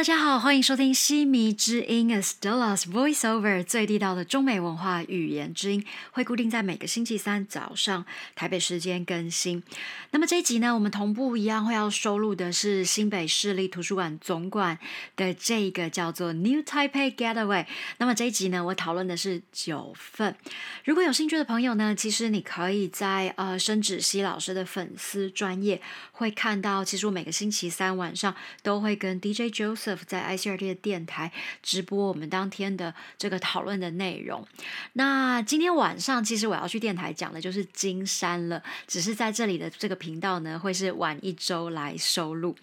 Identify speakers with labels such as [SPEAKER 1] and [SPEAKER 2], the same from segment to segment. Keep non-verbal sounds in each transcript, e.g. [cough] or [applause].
[SPEAKER 1] 大家好，欢迎收听西迷之音 Stella's Voiceover 最地道的中美文化语言之音，会固定在每个星期三早上台北时间更新。那么这一集呢，我们同步一样会要收录的是新北市立图书馆总馆的这个叫做 New Taipei Getaway。那么这一集呢，我讨论的是九份。如果有兴趣的朋友呢，其实你可以在呃申芷熙老师的粉丝专业会看到，其实我每个星期三晚上都会跟 DJ Joseph。在 ICRT 的电台直播我们当天的这个讨论的内容。那今天晚上其实我要去电台讲的就是金山了，只是在这里的这个频道呢会是晚一周来收录。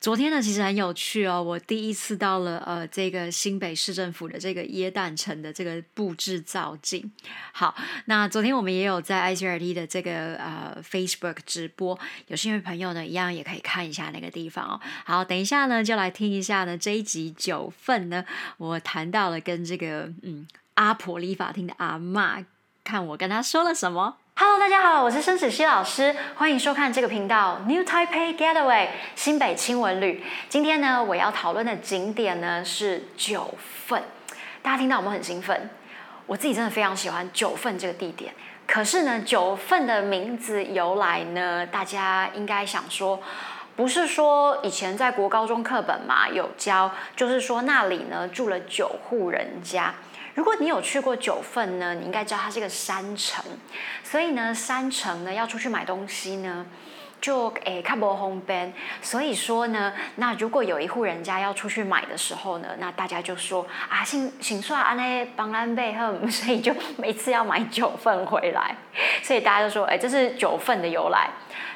[SPEAKER 1] 昨天呢其实很有趣哦，我第一次到了呃这个新北市政府的这个耶诞城的这个布置造景。好，那昨天我们也有在 ICRT 的这个呃 Facebook 直播，有兴趣朋友呢一样也可以看一下那个地方哦。好，等一下呢就来听一下。呢这一集九份呢，我谈到了跟这个嗯阿婆理发厅的阿妈，看我跟他说了什么。Hello，大家好，我是申子熙老师，欢迎收看这个频道 New Taipei Getaway 新北轻文旅。今天呢，我要讨论的景点呢是九份。大家听到我们很兴奋，我自己真的非常喜欢九份这个地点。可是呢，九份的名字由来呢，大家应该想说。不是说以前在国高中课本嘛有教，就是说那里呢住了九户人家。如果你有去过九份呢，你应该知道它是个山城，所以呢山城呢要出去买东西呢，就诶看不红边。所以说呢，那如果有一户人家要出去买的时候呢，那大家就说啊，请请算安内帮安背后，[laughs] 所以就每次要买九份回来，所以大家就说，哎，这是九份的由来。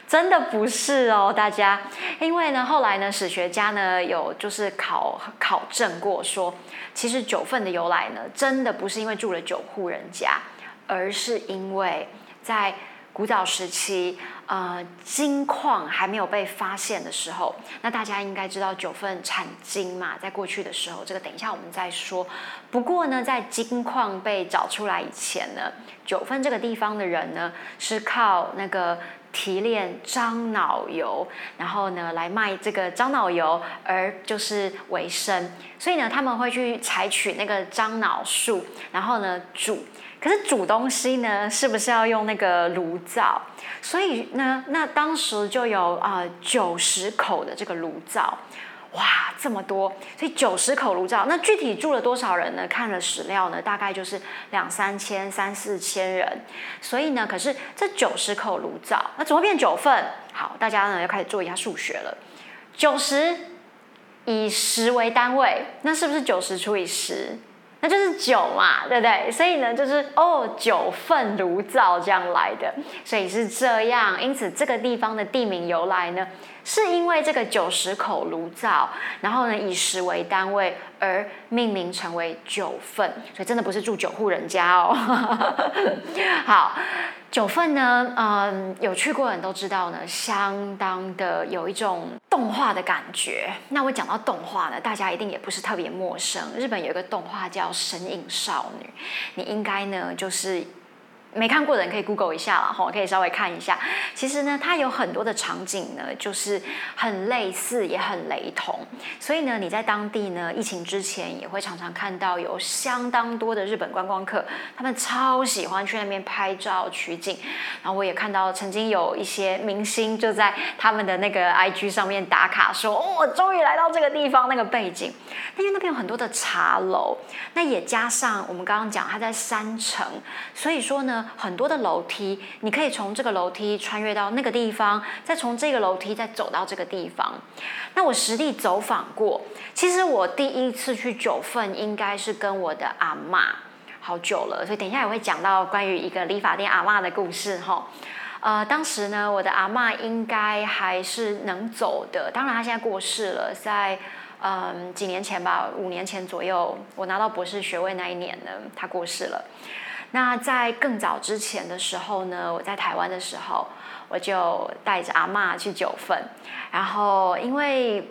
[SPEAKER 1] 真的不是哦，大家，因为呢，后来呢，史学家呢有就是考考证过，说其实九份的由来呢，真的不是因为住了九户人家，而是因为在古早时期，呃，金矿还没有被发现的时候，那大家应该知道九份产金嘛，在过去的时候，这个等一下我们再说。不过呢，在金矿被找出来以前呢，九份这个地方的人呢，是靠那个。提炼樟脑油，然后呢来卖这个樟脑油，而就是为生。所以呢，他们会去采取那个樟脑树，然后呢煮。可是煮东西呢，是不是要用那个炉灶？所以呢，那当时就有啊九十口的这个炉灶。哇，这么多！所以九十口炉灶，那具体住了多少人呢？看了史料呢，大概就是两三千、三四千人。所以呢，可是这九十口炉灶，那怎么变九份？好，大家呢要开始做一下数学了。九十以十为单位，那是不是九十除以十？那就是酒嘛，对不对？所以呢，就是哦，酒粪炉灶这样来的，所以是这样。因此，这个地方的地名由来呢，是因为这个九十口炉灶，然后呢以十为单位而命名成为九份，所以真的不是住九户人家哦。[laughs] 好。九份呢，嗯，有去过的人都知道呢，相当的有一种动画的感觉。那我讲到动画呢，大家一定也不是特别陌生。日本有一个动画叫《神隐少女》，你应该呢就是。没看过的人可以 Google 一下了哈，可以稍微看一下。其实呢，它有很多的场景呢，就是很类似，也很雷同。所以呢，你在当地呢，疫情之前也会常常看到有相当多的日本观光客，他们超喜欢去那边拍照取景。然后我也看到曾经有一些明星就在他们的那个 IG 上面打卡，说哦，终于来到这个地方，那个背景。因为那边有很多的茶楼，那也加上我们刚刚讲它在山城，所以说呢。很多的楼梯，你可以从这个楼梯穿越到那个地方，再从这个楼梯再走到这个地方。那我实地走访过，其实我第一次去九份应该是跟我的阿妈，好久了，所以等一下也会讲到关于一个理发店阿妈的故事哈。呃，当时呢，我的阿妈应该还是能走的，当然她现在过世了，在嗯几年前吧，五年前左右，我拿到博士学位那一年呢，她过世了。那在更早之前的时候呢，我在台湾的时候，我就带着阿嬷去九份，然后因为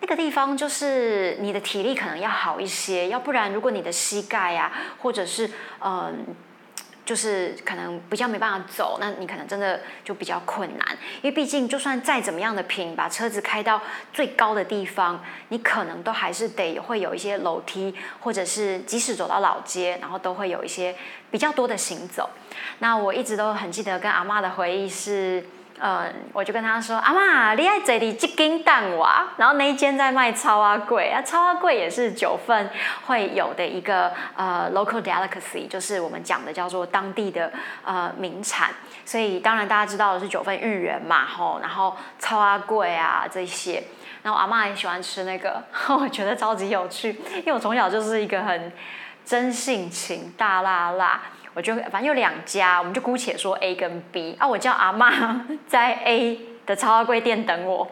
[SPEAKER 1] 那个地方就是你的体力可能要好一些，要不然如果你的膝盖呀，或者是嗯。就是可能比较没办法走，那你可能真的就比较困难，因为毕竟就算再怎么样的平，把车子开到最高的地方，你可能都还是得会有一些楼梯，或者是即使走到老街，然后都会有一些比较多的行走。那我一直都很记得跟阿妈的回忆是。嗯，我就跟他说：“阿妈，你爱这里这间蛋瓦，然后那一间在卖超阿贵啊，超阿贵也是九份会有的一个呃 local delicacy，就是我们讲的叫做当地的呃名产。所以当然大家知道的是九份芋圆嘛，吼，然后超阿贵啊这些，然后阿妈也喜欢吃那个，[laughs] 我觉得超级有趣，因为我从小就是一个很真性情、大辣辣。”我就反正有两家，我们就姑且说 A 跟 B 啊。我叫阿妈 [laughs] 在 A 的超贵店等我，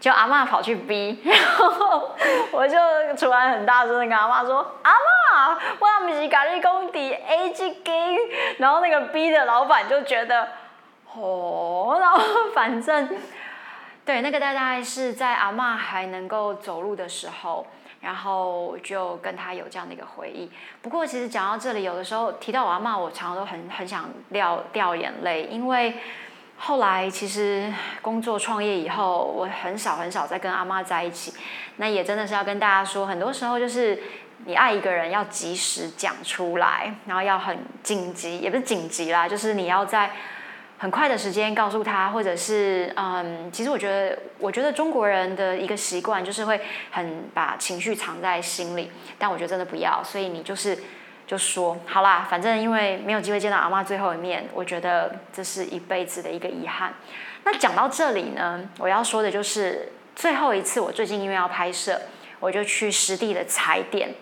[SPEAKER 1] 就阿妈跑去 B，然后我就突然很大声的跟阿妈说：“阿妈，我不是咖喱公底 A 这间。”然后那个 B 的老板就觉得，哦，然后反正对那个大概是在阿妈还能够走路的时候。然后就跟他有这样的一个回忆。不过其实讲到这里，有的时候提到我阿妈，我常常都很很想掉掉眼泪，因为后来其实工作创业以后，我很少很少再跟阿妈在一起。那也真的是要跟大家说，很多时候就是你爱一个人要及时讲出来，然后要很紧急，也不是紧急啦，就是你要在。很快的时间告诉他，或者是嗯，其实我觉得，我觉得中国人的一个习惯就是会很把情绪藏在心里，但我觉得真的不要，所以你就是就说好啦，反正因为没有机会见到阿妈最后一面，我觉得这是一辈子的一个遗憾。那讲到这里呢，我要说的就是最后一次，我最近因为要拍摄，我就去实地的踩点。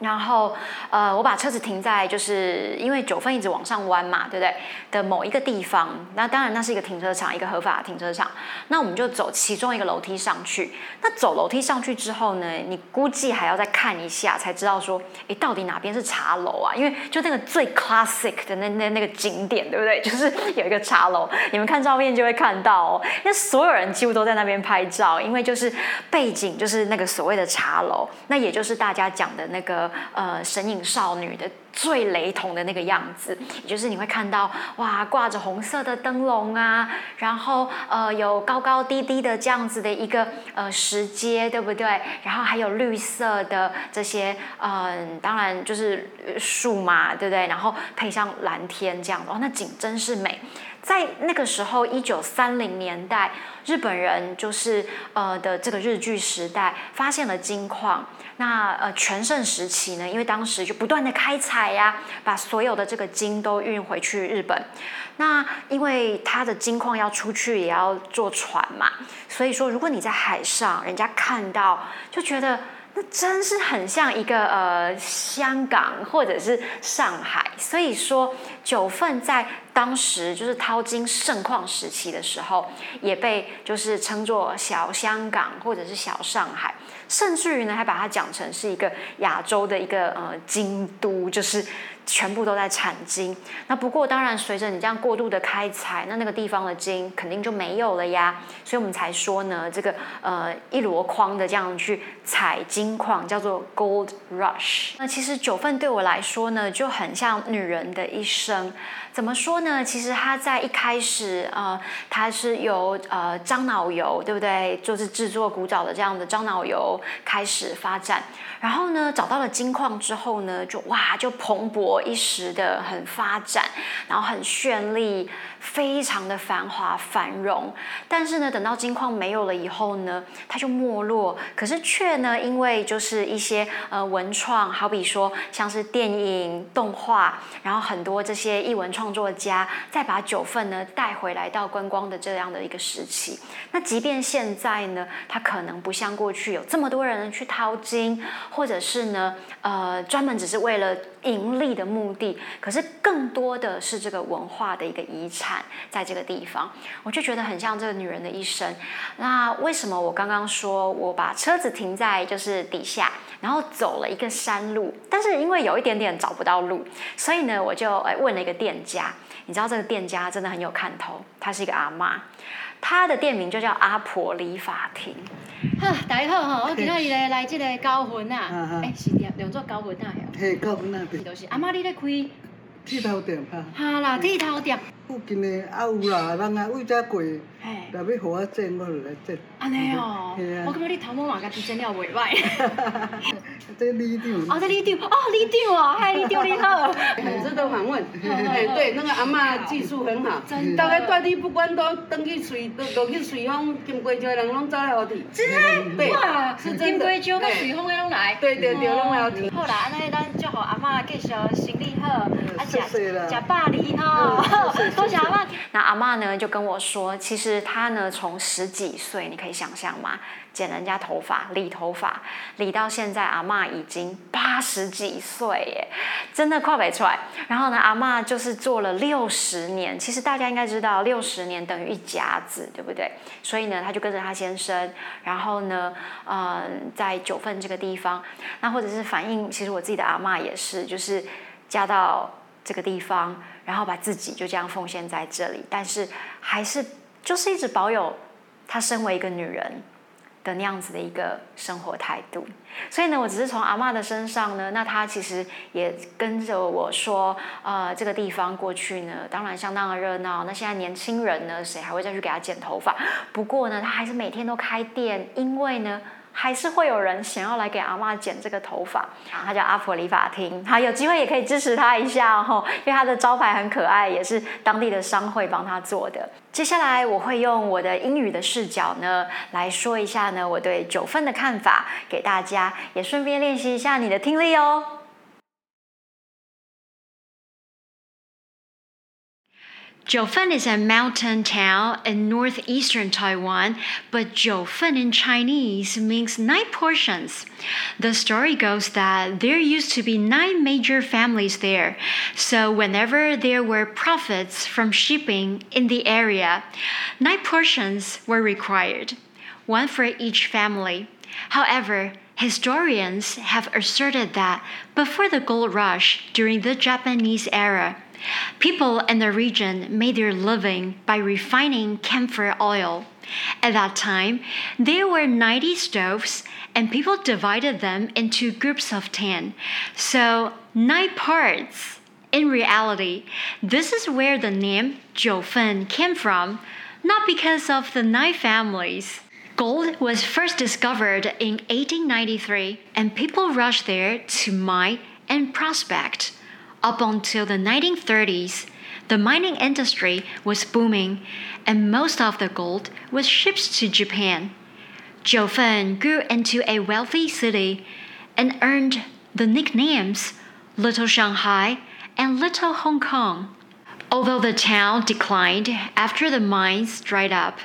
[SPEAKER 1] 然后，呃，我把车子停在，就是因为九份一直往上弯嘛，对不对？的某一个地方，那当然那是一个停车场，一个合法的停车场。那我们就走其中一个楼梯上去。那走楼梯上去之后呢，你估计还要再看一下，才知道说，哎，到底哪边是茶楼啊？因为就那个最 classic 的那那那个景点，对不对？就是有一个茶楼，你们看照片就会看到哦。那所有人几乎都在那边拍照，因为就是背景就是那个所谓的茶楼，那也就是大家讲的那个。呃，神隐少女的最雷同的那个样子，也就是你会看到哇，挂着红色的灯笼啊，然后呃，有高高低低的这样子的一个呃石阶，对不对？然后还有绿色的这些，嗯，当然就是树嘛，对不对？然后配上蓝天这样的，哦，那景真是美。在那个时候，一九三零年代，日本人就是呃的这个日据时代，发现了金矿。那呃全盛时期呢，因为当时就不断的开采呀，把所有的这个金都运回去日本。那因为它的金矿要出去也要坐船嘛，所以说如果你在海上，人家看到就觉得。那真是很像一个呃香港或者是上海，所以说九份在当时就是淘金盛况时期的时候，也被就是称作小香港或者是小上海，甚至于呢还把它讲成是一个亚洲的一个呃京都，就是。全部都在产金，那不过当然随着你这样过度的开采，那那个地方的金肯定就没有了呀，所以我们才说呢，这个呃一箩筐的这样去采金矿叫做 gold rush。那其实九份对我来说呢，就很像女人的一生。怎么说呢？其实它在一开始，呃，它是由呃樟脑油，对不对？就是制作古早的这样的樟脑油开始发展。然后呢，找到了金矿之后呢，就哇，就蓬勃一时的很发展，然后很绚丽。非常的繁华繁荣，但是呢，等到金矿没有了以后呢，它就没落。可是却呢，因为就是一些呃文创，好比说像是电影、动画，然后很多这些艺文创作家，再把九份呢带回来到观光的这样的一个时期。那即便现在呢，它可能不像过去有这么多人去淘金，或者是呢，呃，专门只是为了。盈利的目的，可是更多的是这个文化的一个遗产，在这个地方，我就觉得很像这个女人的一生。那为什么我刚刚说我把车子停在就是底下，然后走了一个山路，但是因为有一点点找不到路，所以呢，我就哎问了一个店家，你知道这个店家真的很有看头，他是一个阿妈。他的店名就叫阿婆理发厅。
[SPEAKER 2] 哈，大家好哈，我今仔日来来这个高分啊，哎，是念叫做高分啊，
[SPEAKER 3] 嘿，高分啊，
[SPEAKER 2] 就是阿妈你咧开
[SPEAKER 3] 剃头店哈。
[SPEAKER 2] 哈啦，剃头店。
[SPEAKER 3] 附近的啊有啦，人啊为遮过，
[SPEAKER 2] 嘿，
[SPEAKER 3] 若要互我剪，我就来剪。
[SPEAKER 2] 安尼哦我感觉你头毛嘛家己剪了袂歹。[laughs]
[SPEAKER 3] 这里长。
[SPEAKER 2] 哦，这里长，哦，里长哦，嗨，里长你好。
[SPEAKER 4] 很值得访问。哎，对，那个阿嬷技术很好，大概带你不管都登去随，都都去随风，金龟石的人拢走来互你。
[SPEAKER 2] 真的？
[SPEAKER 4] 对
[SPEAKER 2] 哇，
[SPEAKER 4] 是真的
[SPEAKER 2] 金龟石甲
[SPEAKER 4] 对
[SPEAKER 2] 水风的拢来。
[SPEAKER 4] 对对对，拢来互你。
[SPEAKER 2] 好啦，安尼咱祝福阿嬷继续身体好，啊食食百里吼 [laughs]
[SPEAKER 1] 那阿嬷呢就跟我说，其实她呢从十几岁，你可以想象吗？剪人家头发、理头发，理到现在，阿嬷已经八十几岁耶，真的跨北出来。然后呢，阿嬷就是做了六十年，其实大家应该知道，六十年等于一甲子，对不对？所以呢，她就跟着她先生，然后呢，呃，在九份这个地方，那或者是反映，其实我自己的阿嬷也是，就是嫁到这个地方，然后把自己就这样奉献在这里，但是还是就是一直保有她身为一个女人的那样子的一个生活态度。所以呢，我只是从阿嬷的身上呢，那她其实也跟着我说，呃，这个地方过去呢，当然相当的热闹。那现在年轻人呢，谁还会再去给她剪头发？不过呢，她还是每天都开店，因为呢。还是会有人想要来给阿嬷剪这个头发，啊，他叫阿婆理发厅，好，有机会也可以支持他一下哦，因为他的招牌很可爱，也是当地的商会帮他做的。接下来我会用我的英语的视角呢来说一下呢我对九份的看法给大家，也顺便练习一下你的听力哦。Jiufen is a mountain town in northeastern Taiwan, but Jiufen in Chinese means nine portions. The story goes that there used to be nine major families there, so whenever there were profits from shipping in the area, nine portions were required, one for each family. However, historians have asserted that before the gold rush during the Japanese era, People in the region made their living by refining camphor oil. At that time, there were 90 stoves, and people divided them into groups of 10. So, nine parts. In reality, this is where the name Jiufen came from, not because of the nine families. Gold was first discovered in 1893, and people rushed there to mine and prospect. Up until the 1930s, the mining industry was booming, and most of the gold was shipped to Japan. Jiufen grew into a wealthy city and earned the nicknames Little Shanghai and Little Hong Kong. Although the town declined after the mines dried up,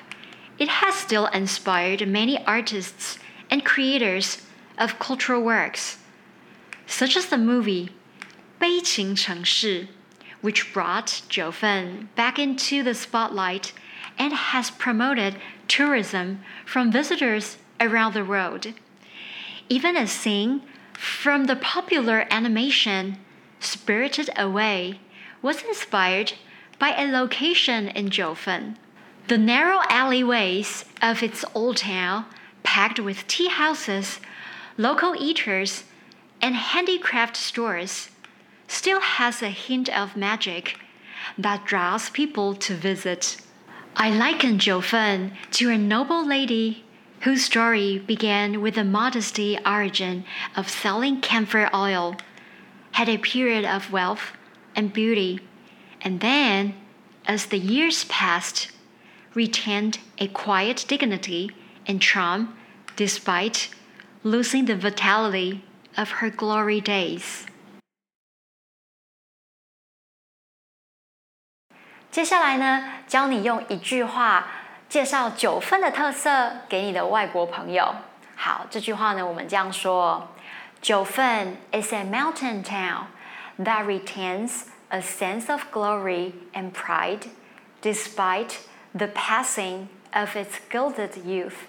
[SPEAKER 1] it has still inspired many artists and creators of cultural works, such as the movie 悲情城市, which brought Jiufen back into the spotlight and has promoted tourism from visitors around the world. Even a scene from the popular animation Spirited Away was inspired by a location in Jiufen. The narrow alleyways of its old town, packed with tea houses, local eaters, and handicraft stores, still has a hint of magic that draws people to visit. I liken Jiufen to a noble lady whose story began with the modesty origin of selling camphor oil, had a period of wealth and beauty, and then, as the years passed, retained a quiet dignity and charm despite losing the vitality of her glory days. 接下来呢，教你用一句话介绍九份的特色给你的外国朋友。好，这句话呢，我们这样说：九份 is a mountain town that retains a sense of glory and pride despite the passing of its gilded youth。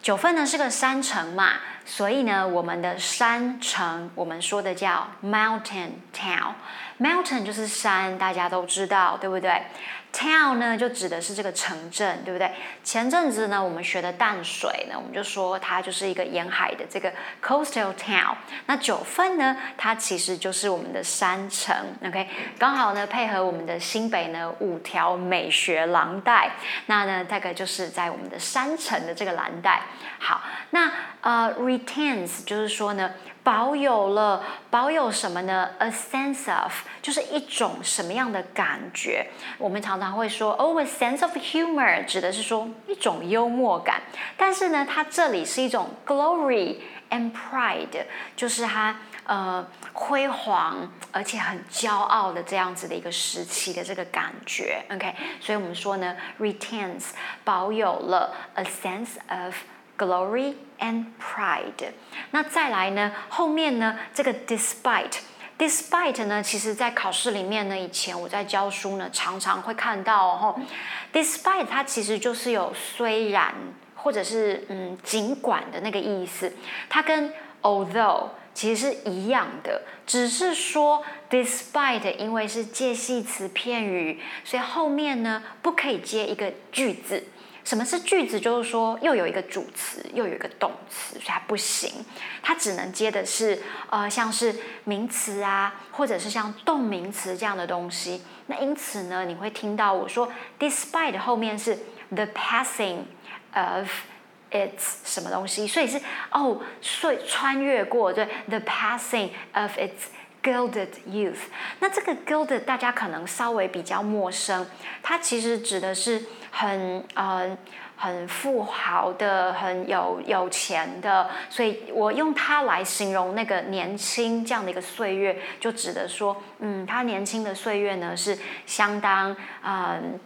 [SPEAKER 1] 九份呢是个山城嘛，所以呢，我们的山城我们说的叫 mountain town。mountain 就是山，大家都知道，对不对 Town 呢，就指的是这个城镇，对不对？前阵子呢，我们学的淡水呢，我们就说它就是一个沿海的这个 coastal town。那九份呢，它其实就是我们的山城，OK？刚好呢，配合我们的新北呢五条美学廊带，那呢，大概就是在我们的山城的这个蓝带。好，那呃，retains 就是说呢。保有了，保有什么呢？A sense of 就是一种什么样的感觉？我们常常会说，Oh, a sense of humor 指的是说一种幽默感。但是呢，它这里是一种 glory and pride，就是它呃辉煌而且很骄傲的这样子的一个时期的这个感觉。OK，所以我们说呢，retains 保有了 a sense of glory and pride。那再来呢？后面呢？这个 despite，despite 呢？其实在考试里面呢，以前我在教书呢，常常会看到哦。despite 它其实就是有虽然或者是嗯尽管的那个意思。它跟 although 其实是一样的，只是说 despite 因为是介系词片语，所以后面呢不可以接一个句子。什么是句子？就是说，又有一个主词，又有一个动词，所以它不行。它只能接的是呃，像是名词啊，或者是像动名词这样的东西。那因此呢，你会听到我说，despite 后面是 the passing of its 什么东西，所以是哦，所以穿越过对 the passing of its gilded youth。那这个 gilded 大家可能稍微比较陌生，它其实指的是。很呃很富豪的，很有有钱的，所以我用它来形容那个年轻这样的一个岁月，就指的说，嗯，他年轻的岁月呢是相当嗯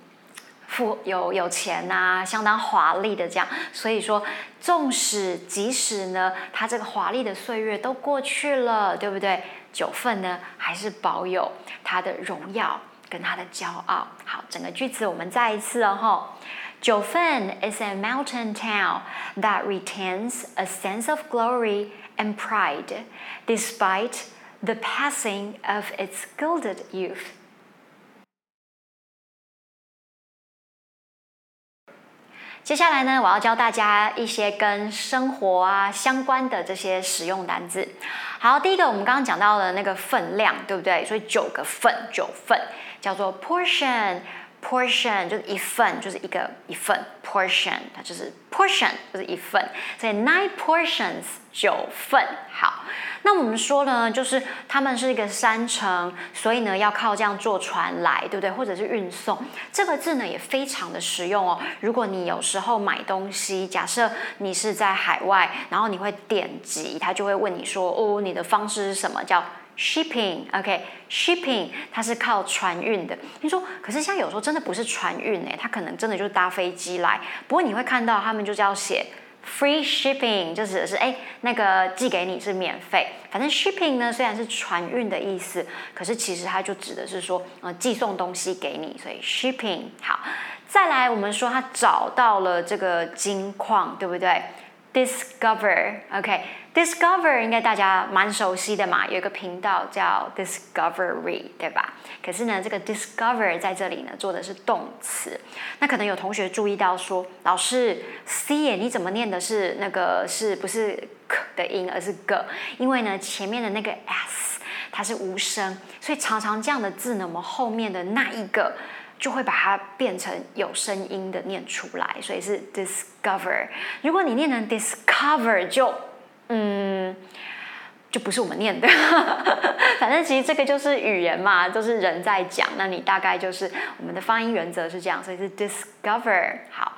[SPEAKER 1] 富有有钱呐，相当华丽的这样。所以说，纵使即使呢，他这个华丽的岁月都过去了，对不对？九份呢还是保有他的荣耀。跟他的骄傲。好，整个句子我们再一次哦吼。九份 is a mountain town that retains a sense of glory and pride despite the passing of its gilded youth. 接下来呢，我要教大家一些跟生活啊相关的这些实用单字。好，第一个我们刚刚讲到的那个分量，对不对？所以九个份，九份。叫做 portion，portion 就是一份，就是一个一份 portion，它就是 portion 就是一份，所以 nine portions 九份。好，那我们说呢，就是他们是一个山城，所以呢要靠这样坐船来，对不对？或者是运送。这个字呢也非常的实用哦。如果你有时候买东西，假设你是在海外，然后你会点击，他就会问你说，哦，你的方式是什么？叫 shipping，OK，shipping 它是靠船运的。你说，可是像有时候真的不是船运哎，它可能真的就是搭飞机来。不过你会看到他们就是要写 free shipping，就指的是哎那个寄给你是免费。反正 shipping 呢虽然是船运的意思，可是其实它就指的是说呃寄送东西给你，所以 shipping 好。再来我们说他找到了这个金矿，对不对？Discover，OK，Discover 应该大家蛮熟悉的嘛，有一个频道叫 Discovery，对吧？可是呢，这个 Discover 在这里呢做的是动词。那可能有同学注意到说，老师 C 你怎么念的是那个是不是 k 的音，而是 g？因为呢前面的那个 s 它是无声，所以常常这样的字呢，我们后面的那一个。就会把它变成有声音的念出来，所以是 discover。如果你念成 discover，就嗯，就不是我们念的。[laughs] 反正其实这个就是语言嘛，都是人在讲，那你大概就是我们的发音原则是这样，所以是 discover。好。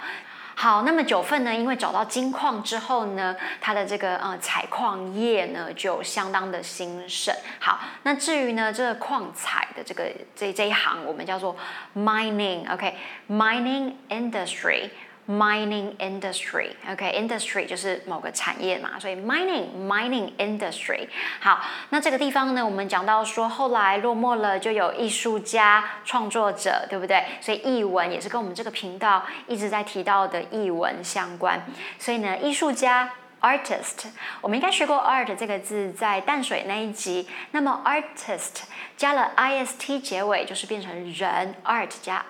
[SPEAKER 1] 好，那么九份呢？因为找到金矿之后呢，它的这个呃采矿业呢就相当的兴盛。好，那至于呢这个矿采的这个这这一行，我们叫做 mining，OK，mining industry。Mining industry，OK，industry 就是某个产业嘛，所以 mining mining industry。好，那这个地方呢，我们讲到说后来落寞了，就有艺术家创作者，对不对？所以译文也是跟我们这个频道一直在提到的译文相关。所以呢，艺术家 artist，我们应该学过 art 这个字，在淡水那一集。那么 artist 加了 ist 结尾，就是变成人 art 加。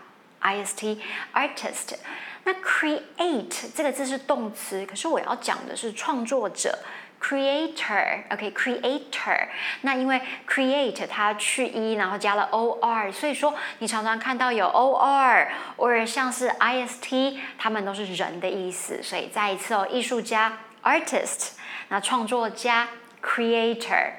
[SPEAKER 1] ，ist artist。那 create 这个字是动词，可是我要讲的是创作者。creator，OK，creator。那因为 create 它去 e，然后加了 or，所以说你常常看到有 or，或者像是 ist，它们都是人的意思。所以再一次哦，艺术家 artist，那创作家 creator。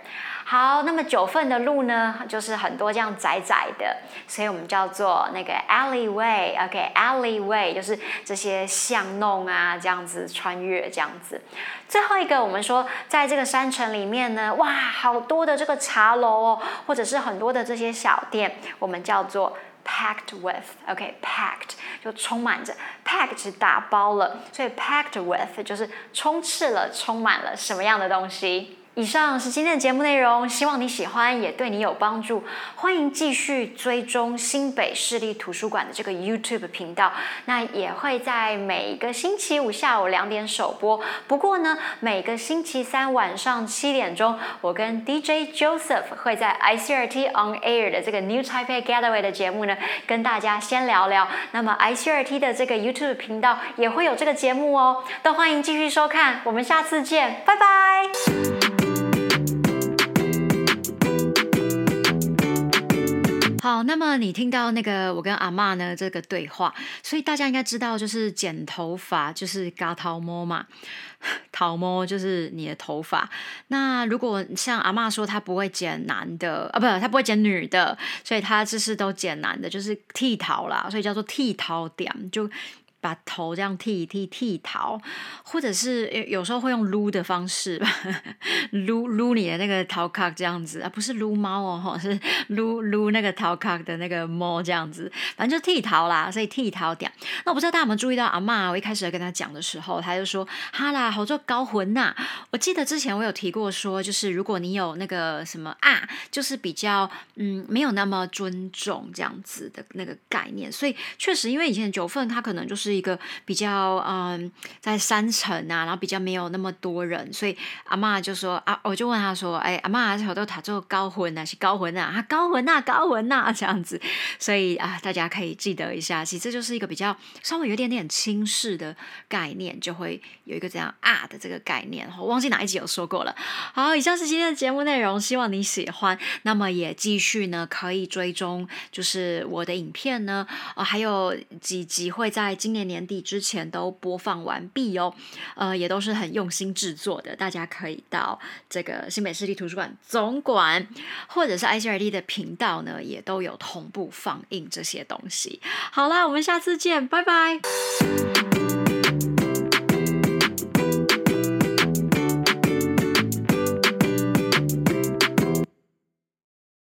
[SPEAKER 1] 好，那么九份的路呢，就是很多这样窄窄的，所以我们叫做那个 alleyway，OK，alleyway 就是这些巷弄啊，这样子穿越这样子。最后一个，我们说在这个山城里面呢，哇，好多的这个茶楼哦，或者是很多的这些小店，我们叫做 packed with，OK，packed 就充满着，packed 是打包了，所以 packed with 就是充斥了、充满了什么样的东西。以上是今天的节目内容，希望你喜欢，也对你有帮助。欢迎继续追踪新北市立图书馆的这个 YouTube 频道，那也会在每个星期五下午两点首播。不过呢，每个星期三晚上七点钟，我跟 DJ Joseph 会在 ICRT On Air 的这个 New Taipei Getaway 的节目呢，跟大家先聊聊。那么 ICRT 的这个 YouTube 频道也会有这个节目哦，都欢迎继续收看。我们下次见，拜拜。好，那么你听到那个我跟阿妈呢这个对话，所以大家应该知道，就是剪头发就是嘎桃摸嘛，桃摸就是你的头发。那如果像阿妈说，她不会剪男的啊，不，她不会剪女的，所以她就是都剪男的，就是剃桃啦，所以叫做剃桃点就。把头这样剃一剃剃头，或者是有时候会用撸的方式吧，撸撸你的那个头壳这样子啊，不是撸猫哦，[laughs] 是撸撸那个头壳的那个猫这样子，反正就剃头啦，所以剃头点。那我不知道大家有没有注意到阿妈，我一开始跟他讲的时候，他就说哈啦，好做高魂呐。我记得之前我有提过说，就是如果你有那个什么啊，就是比较嗯没有那么尊重这样子的那个概念，所以确实因为以前九份他可能就是。一个比较嗯，在山城啊，然后比较没有那么多人，所以阿妈就说啊，我就问他说，哎，阿妈好多塔做高魂啊，是高魂啊，啊高魂呐，高魂呐这样子，所以啊，大家可以记得一下，其实这就是一个比较稍微有点点轻视的概念，就会有一个这样啊的这个概念，我忘记哪一集有说过了。好，以上是今天的节目内容，希望你喜欢。那么也继续呢，可以追踪，就是我的影片呢，啊，还有几集会在今年年。底之前都播放完毕哦，呃，也都是很用心制作的，大家可以到这个新北市立图书馆总馆或者是 IGRD 的频道呢，也都有同步放映这些东西。好啦，我们下次见，拜拜。